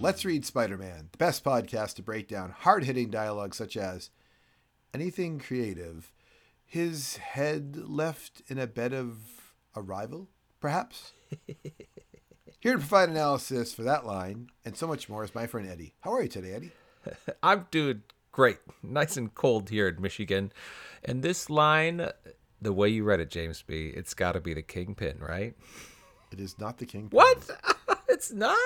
Let's Read Spider Man, the best podcast to break down hard hitting dialogue such as anything creative, his head left in a bed of arrival, perhaps? Here to provide analysis for that line and so much more is my friend Eddie. How are you today, Eddie? I'm doing great. Nice and cold here in Michigan. And this line, the way you read it, James B., it's got to be the kingpin, right? It is not the kingpin. What? it's not?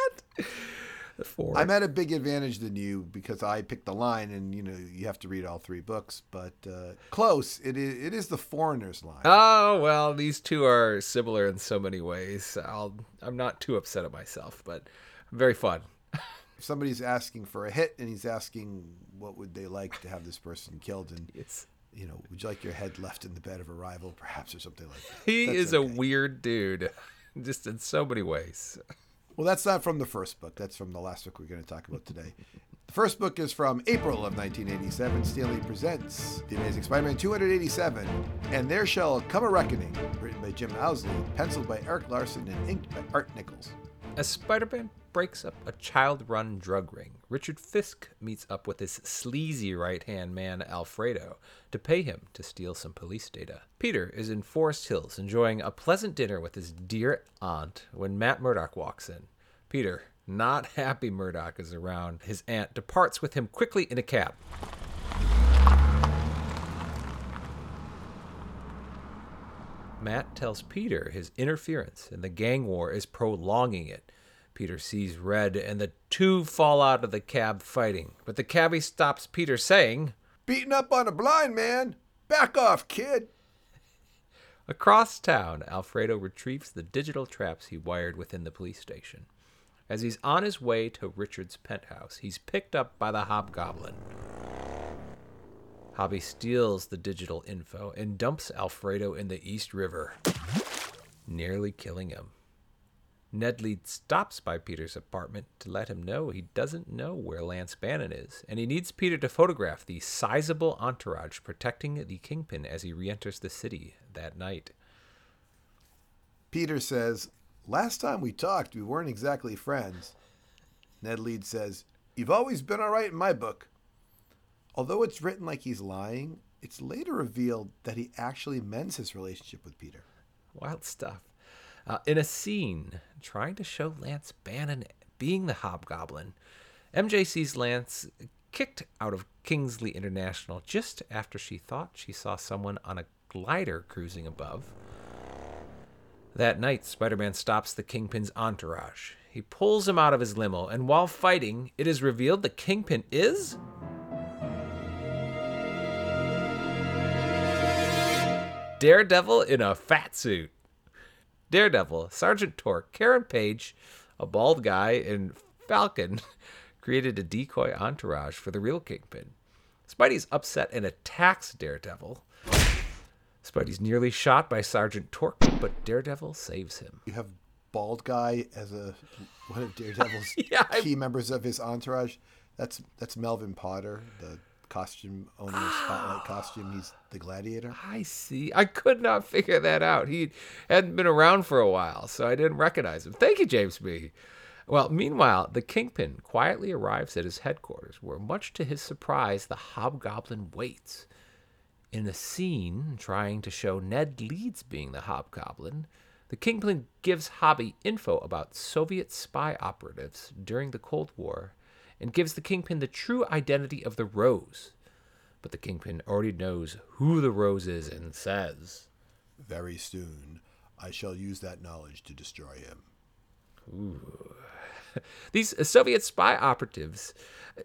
Four. I'm at a big advantage than you because I picked the line, and you know you have to read all three books. But uh, close, it is. It is the foreigner's line. Oh well, these two are similar in so many ways. I'll. I'm not too upset at myself, but very fun. if somebody's asking for a hit and he's asking what would they like to have this person killed, and it's you know, would you like your head left in the bed of a rival, perhaps, or something like that? He That's is okay. a weird dude, just in so many ways. Well, that's not from the first book. That's from the last book we're going to talk about today. The first book is from April of 1987. Stan Lee presents The Amazing Spider Man 287 and There Shall Come a Reckoning, written by Jim Owsley, penciled by Erik Larsen, and inked by Art Nichols. As Spider Man breaks up a child run drug ring, Richard Fisk meets up with his sleazy right hand man, Alfredo, to pay him to steal some police data. Peter is in Forest Hills enjoying a pleasant dinner with his dear aunt when Matt Murdock walks in. Peter, not happy Murdock is around, his aunt departs with him quickly in a cab. Matt tells Peter his interference in the gang war is prolonging it. Peter sees red, and the two fall out of the cab fighting. But the cabbie stops Peter, saying, Beating up on a blind man? Back off, kid. Across town, Alfredo retrieves the digital traps he wired within the police station. As he's on his way to Richard's penthouse, he's picked up by the hobgoblin. Hobby steals the digital info and dumps Alfredo in the East River, nearly killing him. Ned Leeds stops by Peter's apartment to let him know he doesn't know where Lance Bannon is, and he needs Peter to photograph the sizable entourage protecting the Kingpin as he re enters the city that night. Peter says, Last time we talked, we weren't exactly friends. Ned Leeds says, You've always been all right in my book. Although it's written like he's lying, it's later revealed that he actually mends his relationship with Peter. Wild stuff. Uh, in a scene trying to show Lance Bannon being the hobgoblin, MJ sees Lance kicked out of Kingsley International just after she thought she saw someone on a glider cruising above. That night, Spider Man stops the Kingpin's entourage. He pulls him out of his limo, and while fighting, it is revealed the Kingpin is Daredevil in a fat suit. Daredevil, Sergeant Torque, Karen Page, a bald guy, and Falcon created a decoy entourage for the real Kingpin. Spidey's upset and attacks Daredevil. Spidey's nearly shot by Sergeant Torque, but Daredevil saves him. You have bald guy as a one of Daredevil's yeah, key members of his entourage. That's that's Melvin Potter, the costume owner spotlight costume. He's the gladiator. I see. I could not figure that out. He hadn't been around for a while, so I didn't recognize him. Thank you, James B. Well, meanwhile, the Kingpin quietly arrives at his headquarters, where, much to his surprise, the Hobgoblin waits. In a scene trying to show Ned Leeds being the Hobgoblin, the Kingpin gives Hobby info about Soviet spy operatives during the Cold War and gives the Kingpin the true identity of the Rose. But the Kingpin already knows who the Rose is and says, Very soon I shall use that knowledge to destroy him. Ooh. These Soviet spy operatives,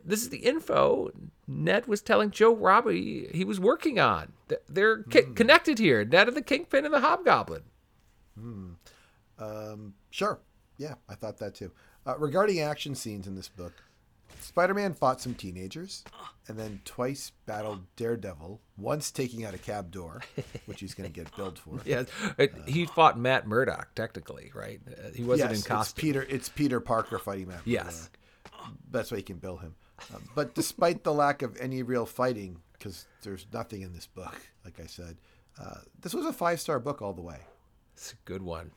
this is the info Ned was telling Joe Robbie he was working on. They're mm. connected here Ned and the Kingpin and the Hobgoblin. Hmm. Um, sure. Yeah, I thought that too. Uh, regarding action scenes in this book, Spider Man fought some teenagers and then twice battled Daredevil, once taking out a cab door, which he's going to get billed for. Yeah, uh, he fought Matt Murdock, technically, right? Uh, he wasn't yes, in costume. It's Peter, it's Peter Parker fighting Matt Yes. That's why you can bill him. Uh, but despite the lack of any real fighting, because there's nothing in this book, like I said, uh, this was a five star book all the way. It's a good one.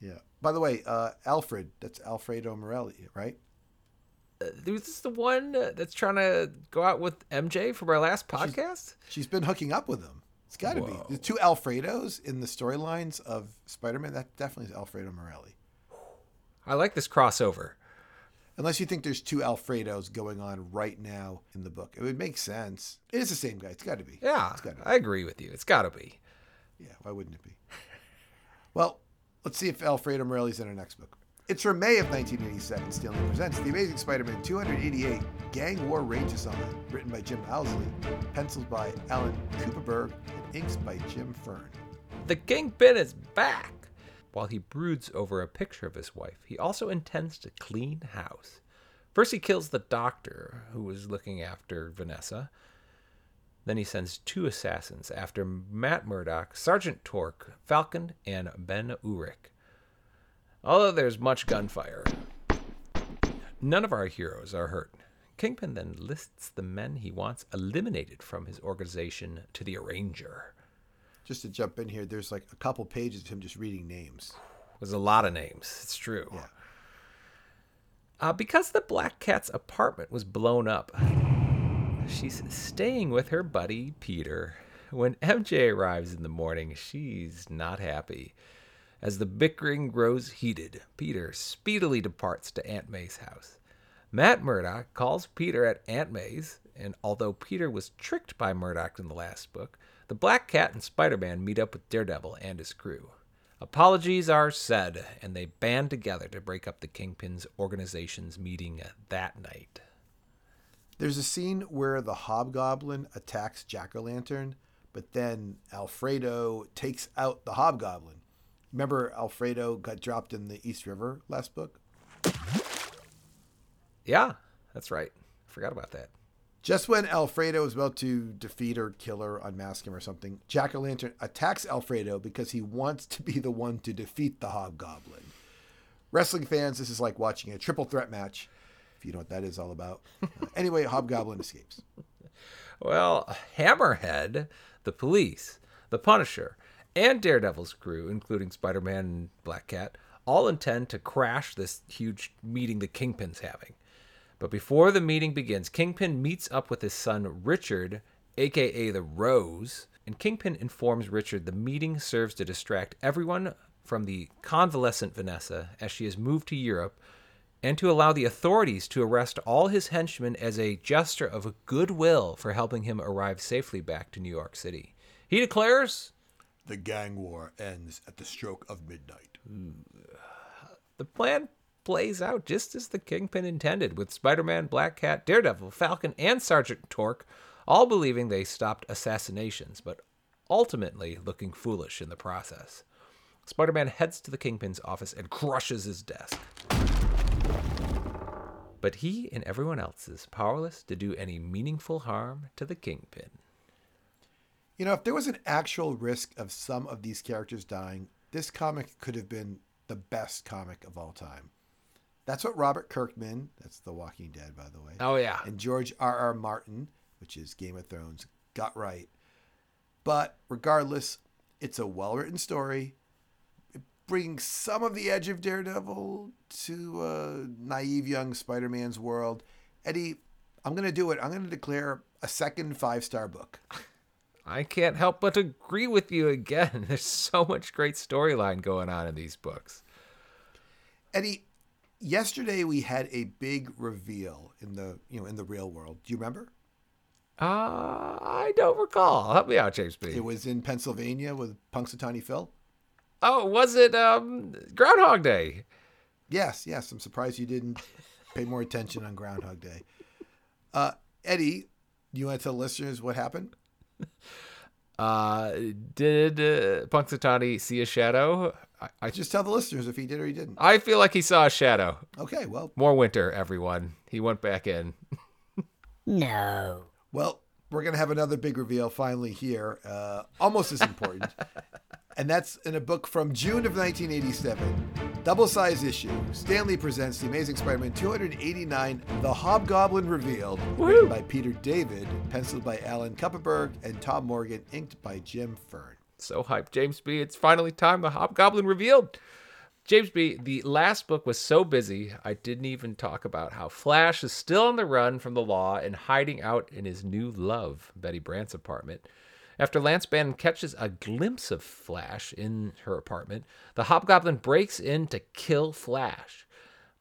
Yeah. By the way, uh, Alfred, that's Alfredo Morelli, right? Uh, was this the one uh, that's trying to go out with MJ from our last podcast? She's been hooking up with him. It's got to be. The two Alfredos in the storylines of Spider Man, that definitely is Alfredo Morelli. I like this crossover. Unless you think there's two Alfredos going on right now in the book. It would make sense. It is the same guy. It's got to be. Yeah, It's got to be. I agree with you. It's got to be. Yeah, why wouldn't it be? Well, let's see if Alfredo Morelli's in our next book. It's from May of 1987. Stan Lee presents The Amazing Spider-Man 288, Gang War Rages On, written by Jim Owsley, pencils by Alan Kupperberg, and inks by Jim Fern. The Kingpin is back! While he broods over a picture of his wife, he also intends to clean house. First, he kills the doctor who was looking after Vanessa. Then he sends two assassins after Matt Murdock, Sergeant Torque, Falcon, and Ben Urich. Although there's much gunfire, none of our heroes are hurt. Kingpin then lists the men he wants eliminated from his organization to the Arranger. Just to jump in here, there's like a couple pages of him just reading names. There's a lot of names. It's true. Yeah. Uh, because the Black Cat's apartment was blown up, she's staying with her buddy Peter. When MJ arrives in the morning, she's not happy. As the bickering grows heated, Peter speedily departs to Aunt May's house. Matt Murdock calls Peter at Aunt May's, and although Peter was tricked by Murdock in the last book, the Black Cat and Spider Man meet up with Daredevil and his crew. Apologies are said, and they band together to break up the Kingpin's organization's meeting that night. There's a scene where the Hobgoblin attacks Jack o' Lantern, but then Alfredo takes out the Hobgoblin. Remember, Alfredo got dropped in the East River last book? Yeah, that's right. I Forgot about that. Just when Alfredo is about to defeat or kill or unmask him or something, Jack o' Lantern attacks Alfredo because he wants to be the one to defeat the Hobgoblin. Wrestling fans, this is like watching a triple threat match, if you know what that is all about. Uh, anyway, Hobgoblin escapes. Well, Hammerhead, the police, the Punisher, and Daredevil's crew, including Spider Man and Black Cat, all intend to crash this huge meeting the Kingpin's having. But before the meeting begins, Kingpin meets up with his son Richard, aka the Rose, and Kingpin informs Richard the meeting serves to distract everyone from the convalescent Vanessa as she has moved to Europe and to allow the authorities to arrest all his henchmen as a gesture of goodwill for helping him arrive safely back to New York City. He declares The gang war ends at the stroke of midnight. Hmm. the plan plays out just as the Kingpin intended, with Spider Man, Black Cat, Daredevil, Falcon, and Sergeant Torque all believing they stopped assassinations, but ultimately looking foolish in the process. Spider Man heads to the Kingpin's office and crushes his desk. But he and everyone else is powerless to do any meaningful harm to the Kingpin. You know, if there was an actual risk of some of these characters dying, this comic could have been the best comic of all time. That's what Robert Kirkman, that's The Walking Dead, by the way, Oh, yeah. and George R. R. Martin, which is Game of Thrones, got right. But regardless, it's a well written story. It brings some of the edge of Daredevil to uh, naive young Spider Man's world. Eddie, I'm going to do it. I'm going to declare a second five star book. I can't help but agree with you again. There's so much great storyline going on in these books. Eddie, yesterday we had a big reveal in the you know in the real world. Do you remember? Uh, I don't recall. Help me out, James B. It was in Pennsylvania with Punxsutawney Phil. oh, was it um Groundhog Day? Yes, yes. I'm surprised you didn't pay more attention on Groundhog Day. Uh, Eddie, you want to tell listeners what happened? Uh, did uh, Punxsutawney see a shadow? I, I Just tell the listeners if he did or he didn't. I feel like he saw a shadow. Okay, well, More winter, everyone. He went back in. No. well, we're gonna have another big reveal finally here, uh, almost as important, and that's in a book from June of 1987, double size issue. Stan Lee presents the Amazing Spider-Man 289, The Hobgoblin Revealed, written by Peter David, penciled by Alan Kupperberg, and Tom Morgan, inked by Jim Fern. So hyped, James B. It's finally time. The Hobgoblin revealed. James B., the last book was so busy, I didn't even talk about how Flash is still on the run from the law and hiding out in his new love, Betty Brant's apartment. After Lance Bannon catches a glimpse of Flash in her apartment, the Hobgoblin breaks in to kill Flash.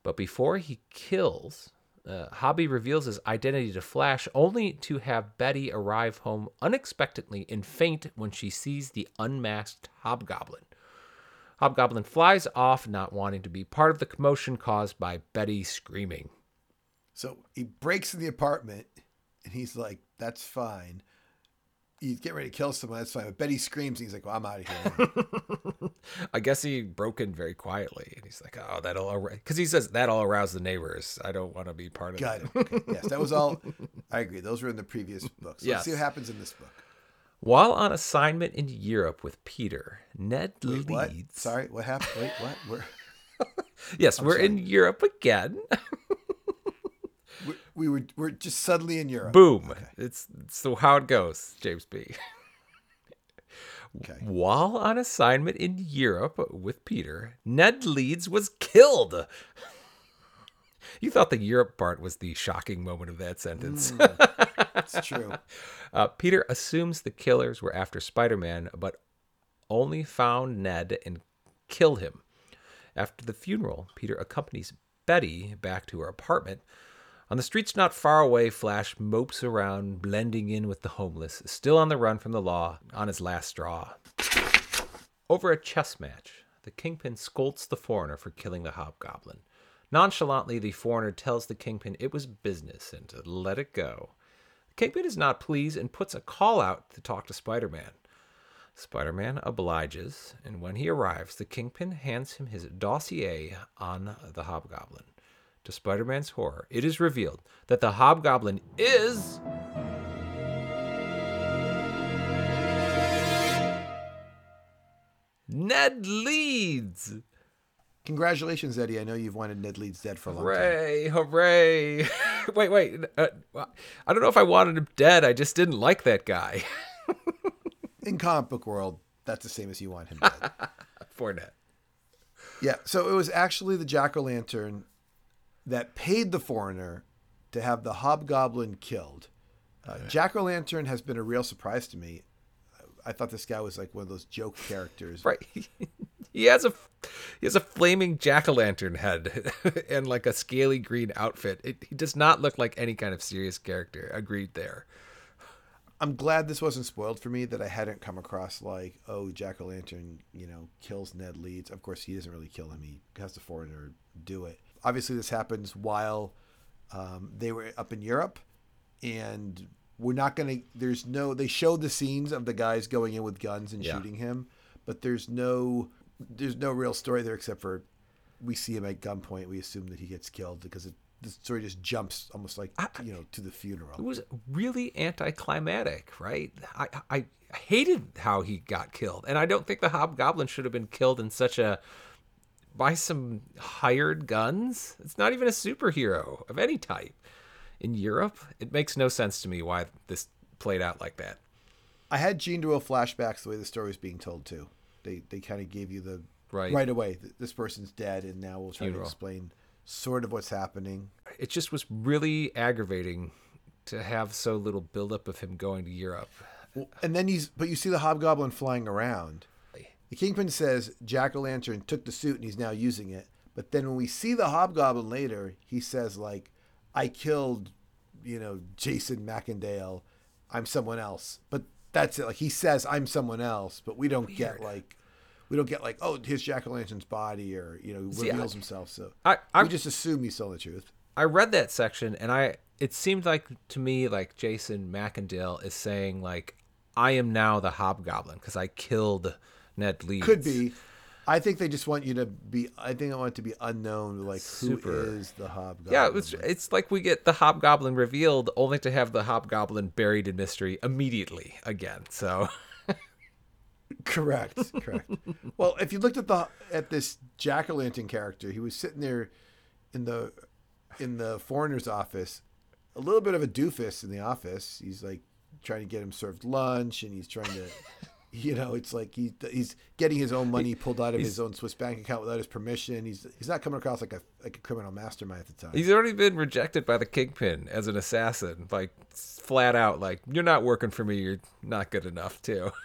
But before he kills, uh, Hobby reveals his identity to Flash only to have Betty arrive home unexpectedly and faint when she sees the unmasked Hobgoblin. Hobgoblin flies off, not wanting to be part of the commotion caused by Betty screaming. So he breaks in the apartment and he's like, that's fine. He's getting ready to kill someone, that's fine. But Betty screams and he's like, well, I'm out of here. I guess he broke in very quietly and he's like, oh, that'll, because he says that'll arouse the neighbors. I don't want to be part of Got it. it. Okay. Yes, that was all. I agree. Those were in the previous book. So Yes. let's see what happens in this book. While on assignment in Europe with Peter, Ned Wait, what? leads. Sorry, what happened? Wait, what? We're, Yes, we're in Europe again. we, we were we're just suddenly in Europe. Boom. It's, it's so how it goes, James B. Okay. While on assignment in Europe with Peter, Ned Leeds was killed. You thought the Europe part was the shocking moment of that sentence. It's true. Uh, Peter assumes the killers were after Spider Man, but only found Ned and killed him. After the funeral, Peter accompanies Betty back to her apartment. On the streets not far away, Flash mopes around, blending in with the homeless, still on the run from the law, on his last straw. Over a chess match, the Kingpin scolds the foreigner for killing the Hobgoblin. Nonchalantly, the foreigner tells the Kingpin it was business and to let it go. The Kingpin is not pleased and puts a call out to talk to Spider Man. Spider Man obliges, and when he arrives, the Kingpin hands him his dossier on the Hobgoblin. To Spider Man's horror, it is revealed that the Hobgoblin is. Ned Leeds! Congratulations, Eddie. I know you've wanted Ned Leeds dead for a long time. Hooray, hooray. wait, wait. Uh, I don't know if I wanted him dead. I just didn't like that guy. In comic book world, that's the same as you want him dead. For Ned. yeah. So it was actually the Jack O' Lantern that paid the foreigner to have the Hobgoblin killed. Uh, Jack O' Lantern has been a real surprise to me. I thought this guy was like one of those joke characters. Right. he has a he has a flaming jack o' lantern head and like a scaly green outfit. It, he does not look like any kind of serious character. Agreed there. I'm glad this wasn't spoiled for me that I hadn't come across like, oh, Jack O' Lantern, you know, kills Ned Leeds. Of course, he doesn't really kill him. He has the foreigner do it. Obviously, this happens while um, they were up in Europe, and we're not going to. There's no. They showed the scenes of the guys going in with guns and Yeah. shooting him, but there's no. There's no real story there except for we see him at gunpoint. We assume that he gets killed because it, the story just jumps almost like you know to the funeral. It was really anticlimactic, right? I, I hated how he got killed, and I don't think the Hobgoblin should have been killed in such a by some hired guns. It's not even a superhero of any type. In Europe, it makes no sense to me why this played out like that. I had Jean DeWolff flashbacks the way the story was being told too. They they kind of gave you the Right. away. This person's dead, and now we'll try Funeral. to explain sort of what's happening. It just was really aggravating to have so little buildup of him going to Europe. Well, and then he's but you see the hobgoblin flying around. The kingpin says Jack o' Lantern took the suit and he's now using it. But then when we see the hobgoblin later, he says like, "I killed, you know, Jason Macendale. I'm someone else." But that's it. Like he says, "I'm someone else," but we don't get like. We don't get like, oh, here's Jack O' Lantern's body, or you know, See, I- reveals himself. So I, I we just assume he's saw the truth. I read that section and I it seemed like to me like Jason Macendale is saying like I am now the hobgoblin because I killed Ned Leeds. Could be. I think they just want you to be. I think I want it to be unknown, like Super. who is the hobgoblin. Yeah, it's it's like we get the hobgoblin revealed only to have the hobgoblin buried in mystery immediately again. So correct, correct. well, if you looked at the at this Jack o' Lantern character, he was sitting there in the in the foreigner's office, a little bit of a doofus in the office. He's like trying to get him served lunch, and he's trying to You know, it's like he he's getting his own money pulled out of his own Swiss bank account without his permission. He's he's not coming across like a like a criminal mastermind at the time. He's already been rejected by the Kingpin as an assassin, like flat out, like you're not working for me. You're not good enough, too.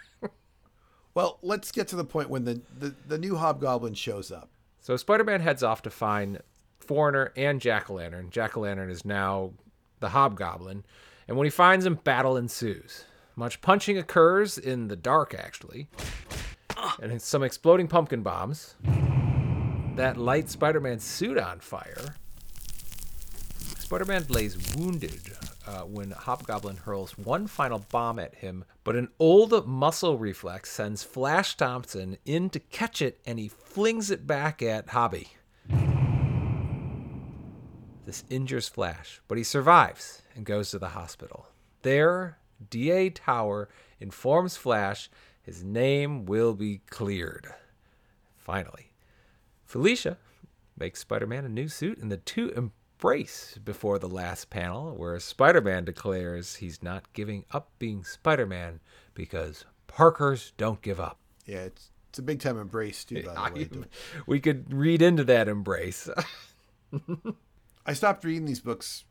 Well, let's get to the point when the, the, the new Hobgoblin shows up. So Spider Man heads off to find Foreigner and Jack o' Lantern. Jack o' Lantern is now the Hobgoblin. And when he finds him, battle ensues. Much punching occurs in the dark, actually. And some exploding pumpkin bombs that light Spider Man's suit on fire. Spider Man lays wounded uh, when Hobgoblin hurls one final bomb at him, but an old muscle reflex sends Flash Thompson in to catch it and he flings it back at Hobby. This injures Flash, but he survives and goes to the hospital. There, DA Tower informs Flash his name will be cleared. Finally, Felicia makes Spider Man a new suit, and the two embrace before the last panel, where Spider Man declares he's not giving up being Spider Man because Parkers don't give up. Yeah, it's it's a big time embrace too. By the way, we could read into that embrace. I stopped reading these books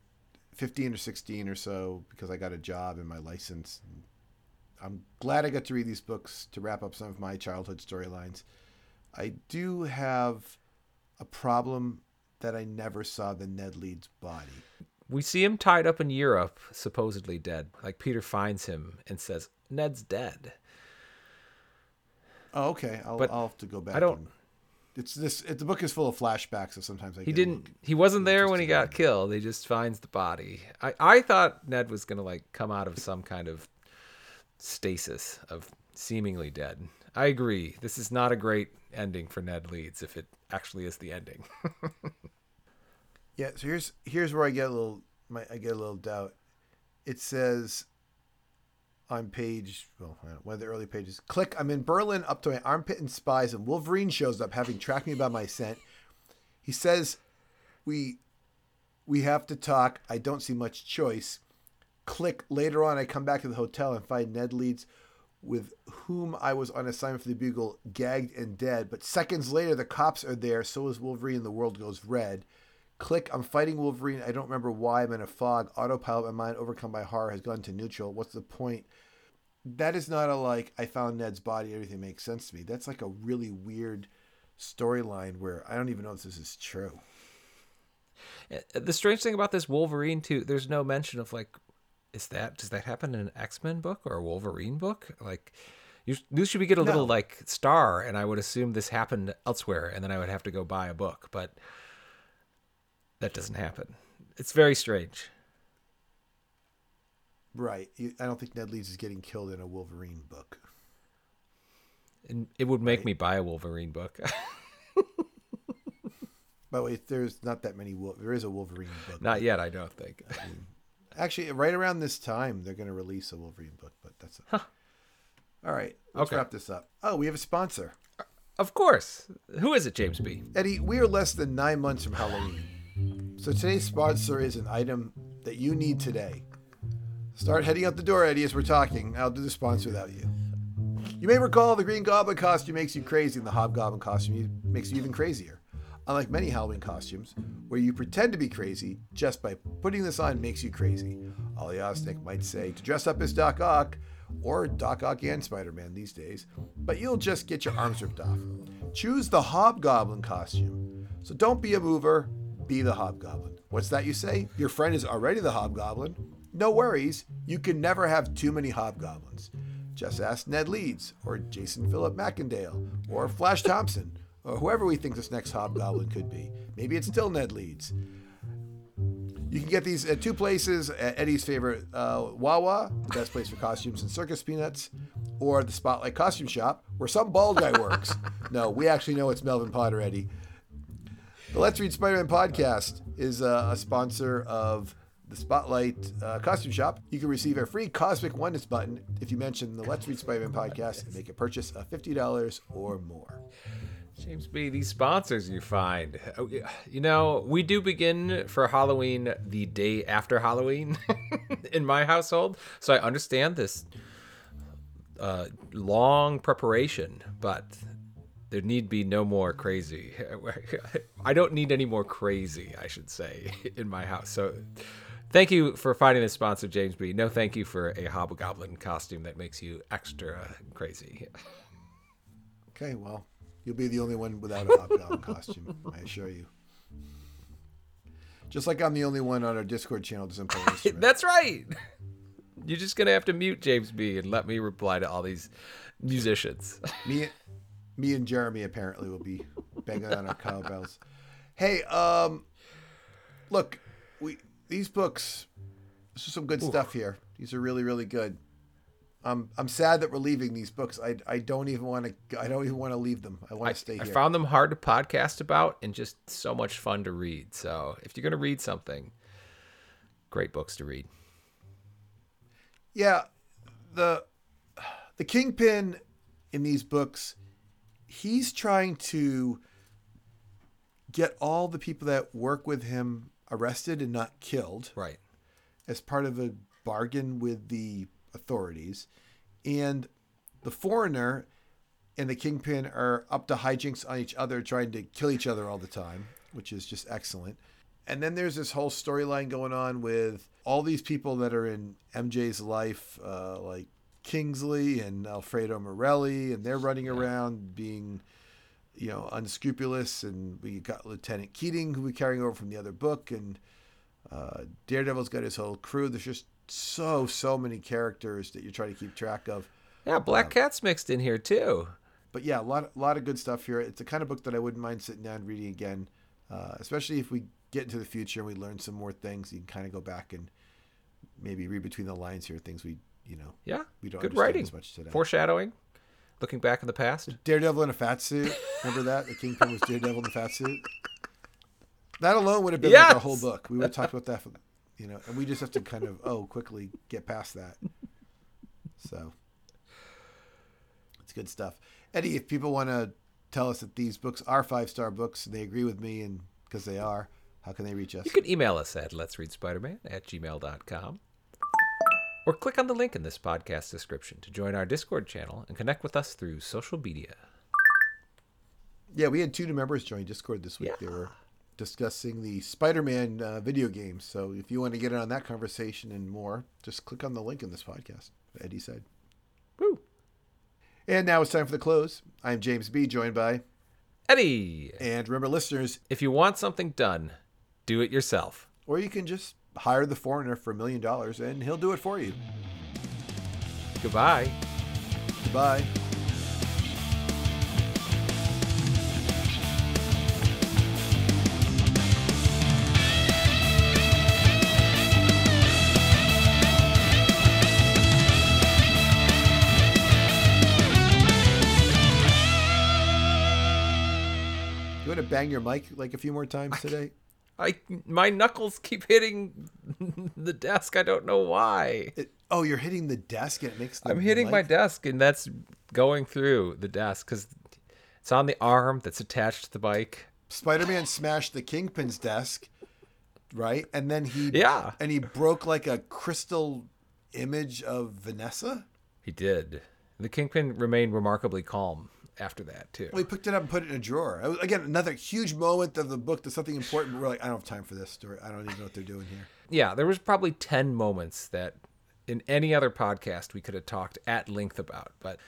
15 or 16 or so because I got a job and my license. I'm glad I got to read these books to wrap up some of my childhood storylines. I do have a problem that I never saw the Ned Leeds body. We see him tied up in Europe, supposedly dead. Like Peter finds him and says, Ned's dead. Oh, okay. I'll, But I'll have to go back. I don't- and- it's this. It, the book is full of flashbacks, so sometimes I He didn't. He wasn't there when he got killed. He just finds the body. I, I thought Ned was gonna like come out of some kind of stasis of seemingly dead. I agree. This is not a great ending for Ned Leeds if it actually is the ending. Yeah, so here's here's where I get a little my I get a little doubt. It says on page well one of the early pages. Click. I'm in Berlin, up to my armpit in spies, and Wolverine shows up, having tracked me by my scent. He says, "We we have to talk. I don't see much choice." Click. Later on, I come back to the hotel and find Ned Leeds, with whom I was on assignment for the Bugle, gagged and dead. But seconds later, the cops are there. So is Wolverine. and The world goes red. Click. I'm fighting Wolverine. I don't remember why. I'm in a fog. Autopilot. My mind, overcome by horror, has gone to neutral. What's the point? That is not a like. I found Ned's body. Everything makes sense to me. That's like a really weird storyline where I don't even know if this is true. Uh, the strange thing about this Wolverine too, there's no mention of like, is that does that happen in an X Men book or a Wolverine book? Like, you usually we get a little like star, and I would assume this happened elsewhere, and then I would have to go buy a book, but that doesn't happen. It's very strange. Right. I don't think Ned Leeds is getting killed in a Wolverine book. And it would make me buy a Wolverine book. By the way, there's not that many. There is a Wolverine book. Not yet, I don't think. Actually, right around this time, they're going to release a Wolverine book, but that's it. All right. Let's Okay. wrap this up. Oh, we have a sponsor. Of course. Who is it, James B? Eddie, we are less than nine months from Halloween. So today's sponsor is an item that you need today. Start heading out the door, Eddie, as we're talking. I'll do the sponsor without you. You may recall the Green Goblin costume makes you crazy, and the Hobgoblin costume makes you even crazier. Unlike many Halloween costumes, where you pretend to be crazy, just by putting this on makes you crazy. Ollie Osnick might say to dress up as Doc Ock, or Doc Ock and Spider Man these days, but you'll just get your arms ripped off. Choose the Hobgoblin costume. So don't be a mover, be the Hobgoblin. What's that you say? Your friend is already the Hobgoblin? No worries, you can never have too many Hobgoblins. Just ask Ned Leeds, or Jason Philip Macendale, or Flash Thompson, or whoever we think this next Hobgoblin could be. Maybe it's still Ned Leeds. You can get these at two places at Eddie's favorite uh, Wawa, the best place for costumes and circus peanuts, or the Spotlight Costume Shop, where some bald guy works. no, we actually know it's Melvin Potter, Eddie. The Let's Read Spider Man podcast is uh, a sponsor of the Spotlight uh, Costume Shop. You can receive a free Cosmic Oneness button if you mention the Let's Read Spider Man podcast and make a purchase of $50 or more. James B, these sponsors you find. Oh. You know, we do begin for Halloween the day after Halloween in my household. So I understand this uh, long preparation, but there need be no more crazy. I don't need any more crazy, I should say, in my house. So thank you for finding this sponsor, James B. No, thank you for a hobgoblin costume that makes you extra crazy. Okay, well, you'll be the only one without a hobgoblin costume, I assure you. Just like I'm the only one on our Discord channel doesn't play instrument. That's right. You're just gonna have to mute James B. and let me reply to all these musicians. me, me and Jeremy apparently will be banging on our cowbells. Hey, um, look, we these books. This is some good stuff here. These are really, really good. I'm I'm sad that we're leaving these books. I I don't even want to. I don't even want to leave them. I want to stay I here. found them hard to podcast about and just so much fun to read. So if you're gonna read something, great books to read. Yeah, the the kingpin in these books, he's trying to get all the people that work with him arrested and not killed Right. as part of a bargain with the authorities. And the foreigner and the kingpin are up to hijinks on each other, trying to kill each other all the time, which is just excellent. And then there's this whole storyline going on with all these people that are in MJ's life, uh, like Kingsley and Alfredo Morelli, and they're running around being, you know, unscrupulous. And we got Lieutenant Keating, who we're carrying over from the other book, and uh, Daredevil's got his whole crew. There's just so so many characters that you're trying to keep track of. Yeah, Black Cat's mixed in here too. But yeah, a lot a lot of good stuff here. It's the kind of book that I wouldn't mind sitting down and reading again, uh, especially if we get into the future and we learn some more things. You can kind of go back and maybe read between the lines here, things we you know Yeah. we don't Good writing. as much today. Foreshadowing. Looking back in the past. Daredevil in a fat suit. Remember that the Kingpin was Daredevil in a fat suit. That alone would have been like a whole book. We would have talked about that, for, you know, and we just have to kind of oh quickly get past that. So it's good stuff. Eddie, if people want to tell us that these books are five star books and they agree with me, and because they are, how can they reach us? You can email us at let's read spider-man at gmail.com or click on the link in this podcast description to join our Discord channel and connect with us through social media. Yeah, we had two new members join Discord this week. They were discussing the Spider-Man uh, video games. So if you want to get in on that conversation and more, just click on the link in this podcast. Eddie said. Woo! And now it's time for the close. I'm James B, joined by, Eddie, and remember, listeners, if you want something done, do it yourself. or you can just hire the foreigner for a million dollars and he'll do it for you. Goodbye. Goodbye. You want to bang your mic like a few more times today? I my knuckles keep hitting the desk. I don't know why. It, oh, you're hitting the desk and it makes the I'm hitting my desk, and that's going through the desk because it's on the arm that's attached to the bike. Spider-Man smashed the Kingpin's desk, right? And then he Yeah. and he broke like a crystal image of Vanessa. He did. The kingpin remained remarkably calm after that too. We picked it up and put it in a drawer. Was, again, another huge moment of the book. That's something important. But we're like, I don't have time for this story. I don't even know what they're doing here. Yeah, there was probably ten moments that in any other podcast we could have talked at length about, but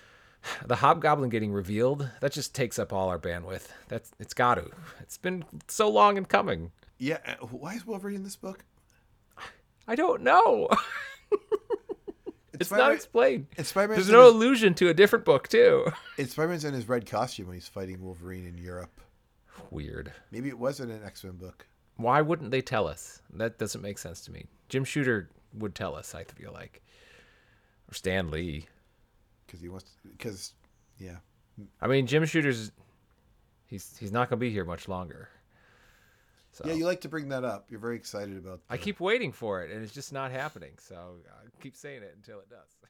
the hobgoblin getting revealed that just takes up all our bandwidth. That's it's got to. It's been so long in coming. Yeah. uh, Why is Wolverine in this book? I don't know. it's not explained. It's Spider-Man's There's no his- allusion to a different book too. It's Spider-Man's in his red costume when he's fighting Wolverine in Europe. Weird. Maybe it wasn't an X-Men book. Why wouldn't they tell us? That doesn't make sense to me. Jim Shooter would tell us. I feel like, or Stan Lee. because he wants because yeah I mean, Jim Shooter's he's he's not gonna be here much longer. So yeah you like to bring that up you're very excited about I keep waiting for it, and it's just not happening. So I keep saying it until it does.